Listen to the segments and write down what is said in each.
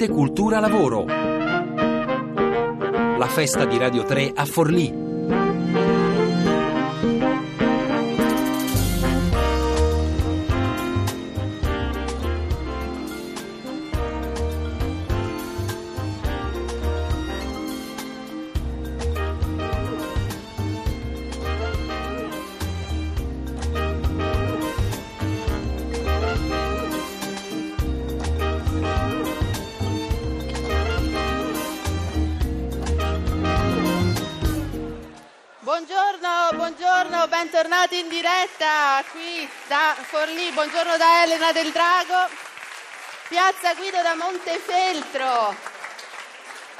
Arte, Cultura, Lavoro. La festa di Radio 3 a Forlì. Buongiorno, buongiorno, bentornati in diretta qui da Forlì. Buongiorno da Elena del Drago, Piazza Guido da Montefeltro.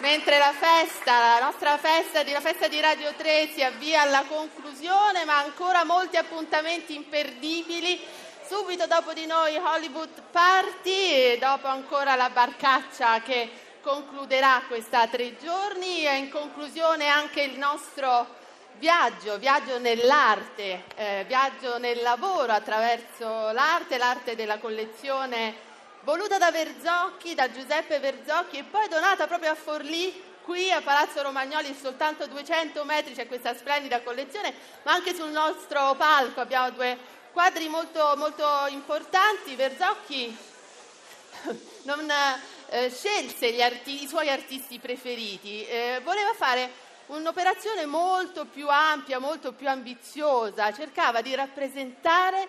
Mentre la festa, la nostra festa la festa di Radio 3 si avvia alla conclusione, ma ancora molti appuntamenti imperdibili. Subito dopo di noi Hollywood Party e dopo ancora la barcaccia che concluderà questa tre giorni e in conclusione anche il nostro viaggio, viaggio nell'arte, eh, viaggio nel lavoro attraverso l'arte, l'arte della collezione voluta da Verzocchi, da Giuseppe Verzocchi e poi donata proprio a Forlì. Qui a Palazzo Romagnoli soltanto 200 metri c'è questa splendida collezione, ma anche sul nostro palco abbiamo due quadri molto, molto importanti. Verzocchi non eh, scelse arti- i suoi artisti preferiti, eh, voleva fare un'operazione molto più ampia, molto più ambiziosa, cercava di rappresentare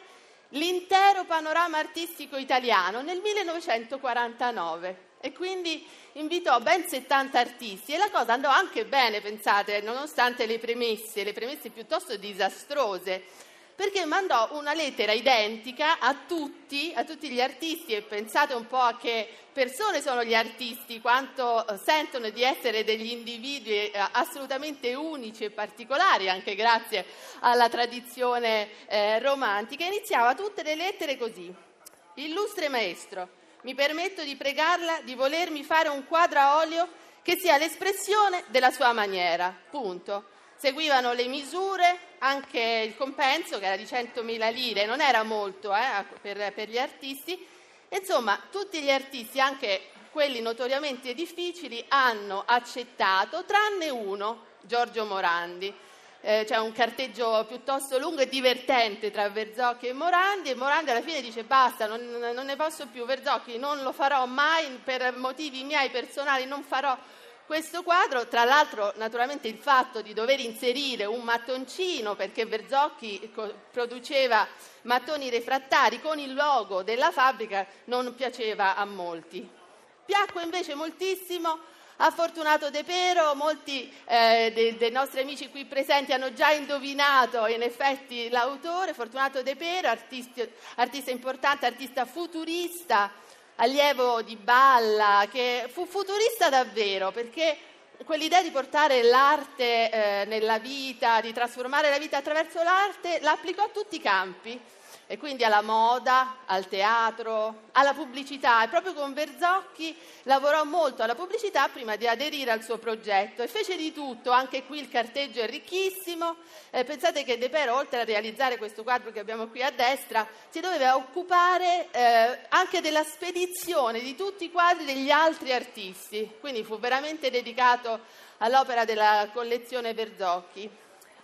l'intero panorama artistico italiano nel 1949 e quindi invitò ben 70 artisti e la cosa andò anche bene, pensate, nonostante le premesse, le premesse piuttosto disastrose perché mandò una lettera identica a tutti, a tutti gli artisti e pensate un po' a che persone sono gli artisti, quanto eh, sentono di essere degli individui eh, assolutamente unici e particolari, anche grazie alla tradizione eh, romantica. Iniziava tutte le lettere così. Illustre maestro, mi permetto di pregarla di volermi fare un quadro a olio che sia l'espressione della sua maniera. Punto. Seguivano le misure, anche il compenso che era di 100.000 lire, non era molto eh, per, per gli artisti. Insomma, tutti gli artisti, anche quelli notoriamente difficili, hanno accettato, tranne uno, Giorgio Morandi. Eh, c'è un carteggio piuttosto lungo e divertente tra Verzocchi e Morandi e Morandi alla fine dice basta, non, non ne posso più, Verzocchi non lo farò mai per motivi miei personali, non farò questo quadro, tra l'altro naturalmente il fatto di dover inserire un mattoncino perché Verzocchi produceva mattoni refrattari con il logo della fabbrica non piaceva a molti. Piacque invece moltissimo a Fortunato De Pero, molti eh, dei, dei, nostri amici qui presenti hanno già indovinato in effetti l'autore, Fortunato De Pero, artista, artista importante, artista futurista, allievo di Balla, che fu futurista davvero perché quell'idea di portare l'arte eh, nella vita, di trasformare la vita attraverso l'arte, la applicò a tutti i campi e quindi alla moda, al teatro, alla pubblicità. E proprio con Verzocchi lavorò molto alla pubblicità prima di aderire al suo progetto e fece di tutto, anche qui il carteggio è ricchissimo, eh, pensate che De Pero oltre a realizzare questo quadro che abbiamo qui a destra si doveva occupare eh, anche della spedizione di tutti i quadri degli altri artisti, quindi fu veramente dedicato all'opera della collezione Verzocchi.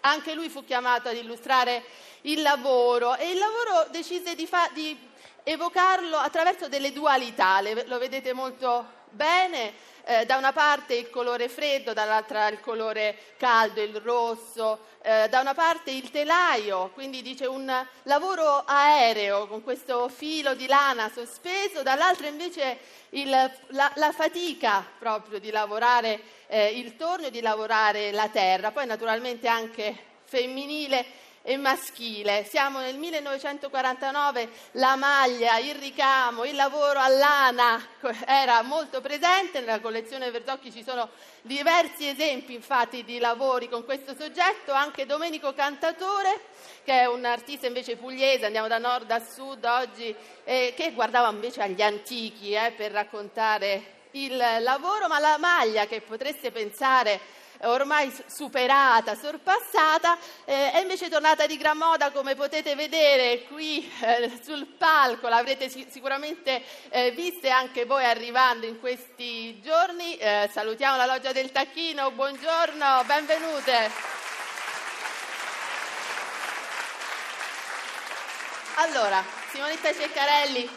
Anche lui fu chiamato ad illustrare il lavoro. E il lavoro decise di, fa- di evocarlo attraverso delle dualità, Le, lo vedete molto bene, eh, da una parte il colore freddo, dall'altra il colore caldo, il rosso, eh, da una parte il telaio, quindi dice un lavoro aereo con questo filo di lana sospeso, dall'altra invece il, la, la, fatica proprio di lavorare eh, il torno di lavorare la terra, poi naturalmente anche femminile e maschile. Siamo nel 1949, la maglia, il ricamo, il lavoro a lana era molto presente, nella collezione Verzocchi ci sono diversi esempi infatti di lavori con questo soggetto, anche Domenico Cantatore che è un artista invece pugliese, andiamo da nord a sud oggi, eh, che guardava invece agli antichi eh, per raccontare il lavoro, ma la maglia che potreste pensare ormai superata, sorpassata, eh, è invece tornata di gran moda come potete vedere qui eh, sul palco, l'avrete sicuramente eh, viste anche voi arrivando in questi giorni. Eh, salutiamo la Loggia del Tacchino, buongiorno, benvenute. Allora, Simonetta Ceccarelli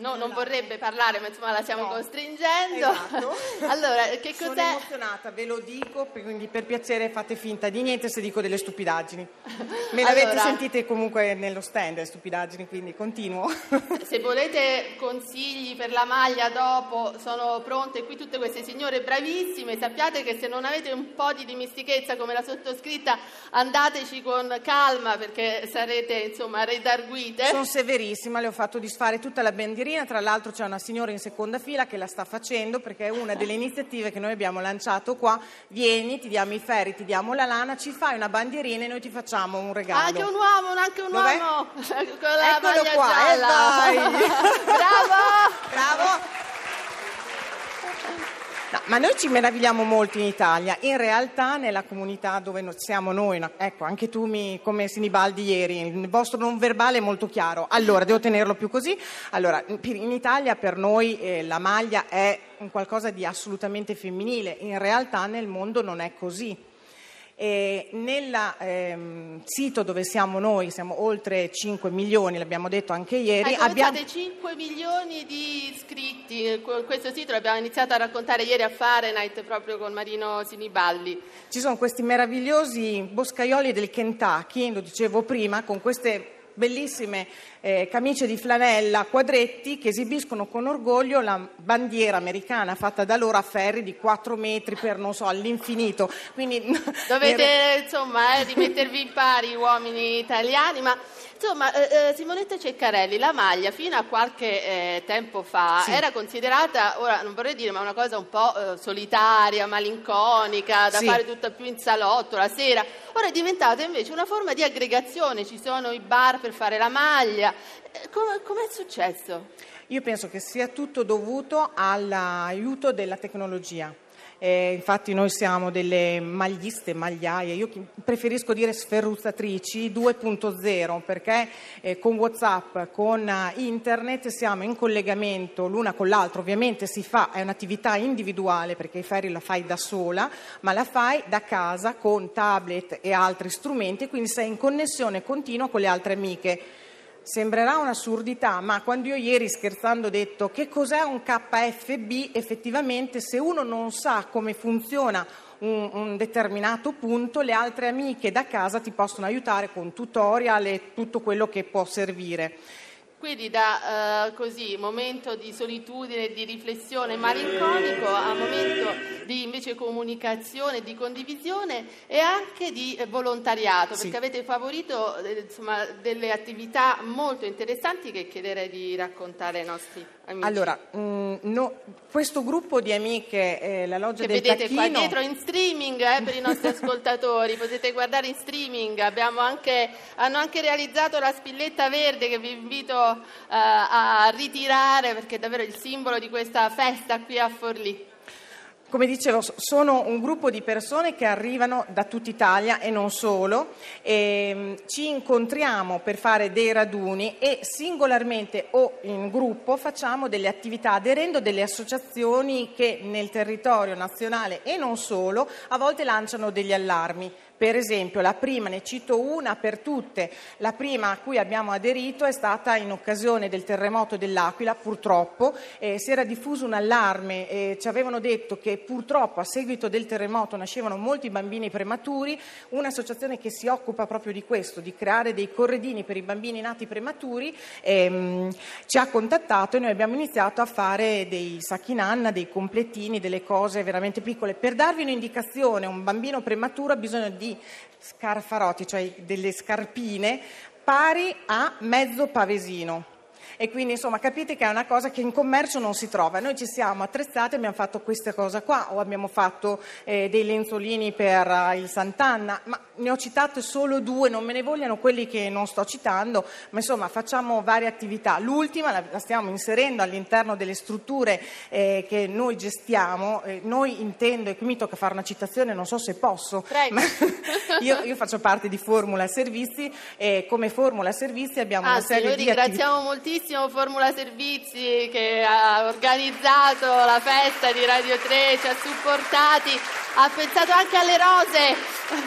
no, non vorrebbe parlare, ma insomma la stiamo no. costringendo. Esatto. allora, che cos'è? Sono emozionata, ve lo dico, quindi per piacere fate finta di niente se dico delle stupidaggini. Me l'avete allora, sentite comunque nello stand, le stupidaggini, quindi continuo. se volete consigli per la maglia dopo, sono pronte qui tutte queste signore bravissime. Sappiate che se non avete un po' di dimestichezza come la sottoscritta, andateci con calma perché sarete insomma redarguite. Sono severissima, le ho fatto disfare tutta la bandierina, tra l'altro c'è una signora in seconda fila che la sta facendo perché è una delle iniziative che noi abbiamo lanciato qua. Vieni, ti diamo i ferri, ti diamo la lana, ci fai una bandierina e noi ti facciamo un regalo. Anche un uomo, anche un Dov'è? uomo con la Eccolo qua, eh, gialla. Eh, Bravo! Bravo! No, ma noi ci meravigliamo molto in Italia, in realtà nella comunità dove siamo noi, no, ecco anche tu mi, come Sinibaldi ieri, il vostro non verbale è molto chiaro, allora devo tenerlo più così, allora in Italia per noi eh, la maglia è un qualcosa di assolutamente femminile, in realtà nel mondo non è così. E nel ehm, sito dove siamo noi, siamo oltre 5 milioni, l'abbiamo detto anche ieri. Abbiamo 5 milioni di iscritti, questo sito l'abbiamo iniziato a raccontare ieri a Fahrenheit proprio con Marino Sinibaldi. Ci sono questi meravigliosi boscaioli del Kentucky, lo dicevo prima, con queste bellissime eh, camicie di flanella quadretti che esibiscono con orgoglio la bandiera americana fatta da loro a ferri di 4 metri per non so all'infinito. Quindi, Dovete insomma eh, rimettervi in pari uomini italiani, ma insomma eh, eh, Simonetta Ceccarelli, la maglia fino a qualche eh, tempo fa sì. era considerata, ora non vorrei dire, ma una cosa un po' eh, solitaria, malinconica, da sì. fare tutta più in salotto la sera. Ora è diventata invece una forma di aggregazione, ci sono i bar per fare la maglia. Eh, come è successo? Io penso che sia tutto dovuto all'aiuto della tecnologia. Eh, infatti noi siamo delle magliste, magliaie, io preferisco dire sferruzzatrici 2.0 perché eh, con Whatsapp, con uh, internet siamo in collegamento l'una con l'altra, ovviamente si fa, è un'attività individuale perché i ferri la fai da sola, ma la fai da casa con tablet e altri strumenti, quindi sei in connessione continua con le altre amiche. Sembrerà un'assurdità, ma quando io ieri scherzando ho detto che cos'è un KFB, effettivamente se uno non sa come funziona un, un, determinato punto, le altre amiche da casa ti possono aiutare con tutorial e tutto quello che può servire. Quindi da eh, così, momento di solitudine di riflessione malinconico a momento di invece comunicazione, di condivisione e anche di eh, volontariato, sì. perché avete favorito eh, insomma, delle attività molto interessanti che chiederei di raccontare ai nostri amici. Allora, mh, mm, no, questo gruppo di amiche, eh, la Loggia che del vedete Tacchino... qua dietro in streaming eh, per i nostri ascoltatori, potete guardare in streaming, anche, hanno anche realizzato la spilletta verde che vi invito eh, a ritirare perché è davvero il simbolo di questa festa qui a Forlì. Come dicevo, sono un gruppo di persone che arrivano da tutta Italia e non solo. E mm, ci incontriamo per fare dei raduni e singolarmente o in gruppo facciamo delle attività aderendo delle associazioni che nel territorio nazionale e non solo a volte lanciano degli allarmi. Per esempio, la prima, ne cito una per tutte, la prima a cui abbiamo aderito è stata in occasione del terremoto dell'Aquila, purtroppo eh, si era diffuso un allarme, eh, ci avevano detto che purtroppo a seguito del terremoto nascevano molti bambini prematuri, un'associazione che si occupa proprio di questo, di creare dei corredini per i bambini nati prematuri, ehm, ci ha contattato e noi abbiamo iniziato a fare dei sacchi nanna, dei completini, delle cose veramente piccole. Per darvi un'indicazione, un bambino prematuro ha bisogno di scarfarotti, cioè delle scarpine pari a mezzo pavesino. E quindi insomma capite che è una cosa che in commercio non si trova. Noi ci siamo attrezzati, abbiamo fatto questa cosa qua o abbiamo fatto eh, dei lenzolini per uh, il Sant'Anna, ma ne ho citate solo due, non me ne vogliano quelli che non sto citando, ma insomma facciamo varie attività. L'ultima la, la stiamo inserendo all'interno delle strutture eh, che noi gestiamo, eh, noi intendo, e qui mi tocca fare una citazione, non so se posso, Prego. io, io, faccio parte di Formula Servizi e come Formula Servizi abbiamo ah, una serie di ringraziamo attività. Moltissimo Formula Servizi che ha organizzato la festa di Radio 3, ci ha supportati, ha pensato anche alle rose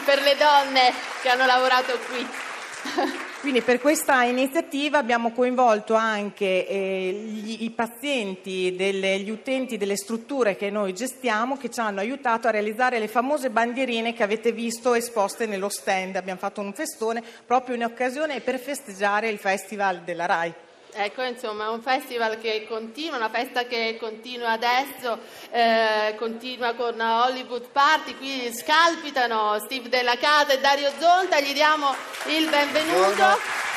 per le donne che hanno lavorato qui. Quindi per questa iniziativa abbiamo coinvolto anche eh, gli, i pazienti, delle, gli utenti delle strutture che noi gestiamo che ci hanno aiutato a realizzare le famose bandierine che avete visto esposte nello stand. Abbiamo fatto un festone proprio in occasione per festeggiare il Festival della RAI. Ecco, insomma, è un festival che continua, una festa che continua adesso, eh, continua con Hollywood Party, qui scalpitano Steve Della Casa e Dario Zonta, gli diamo il benvenuto. Buongiorno.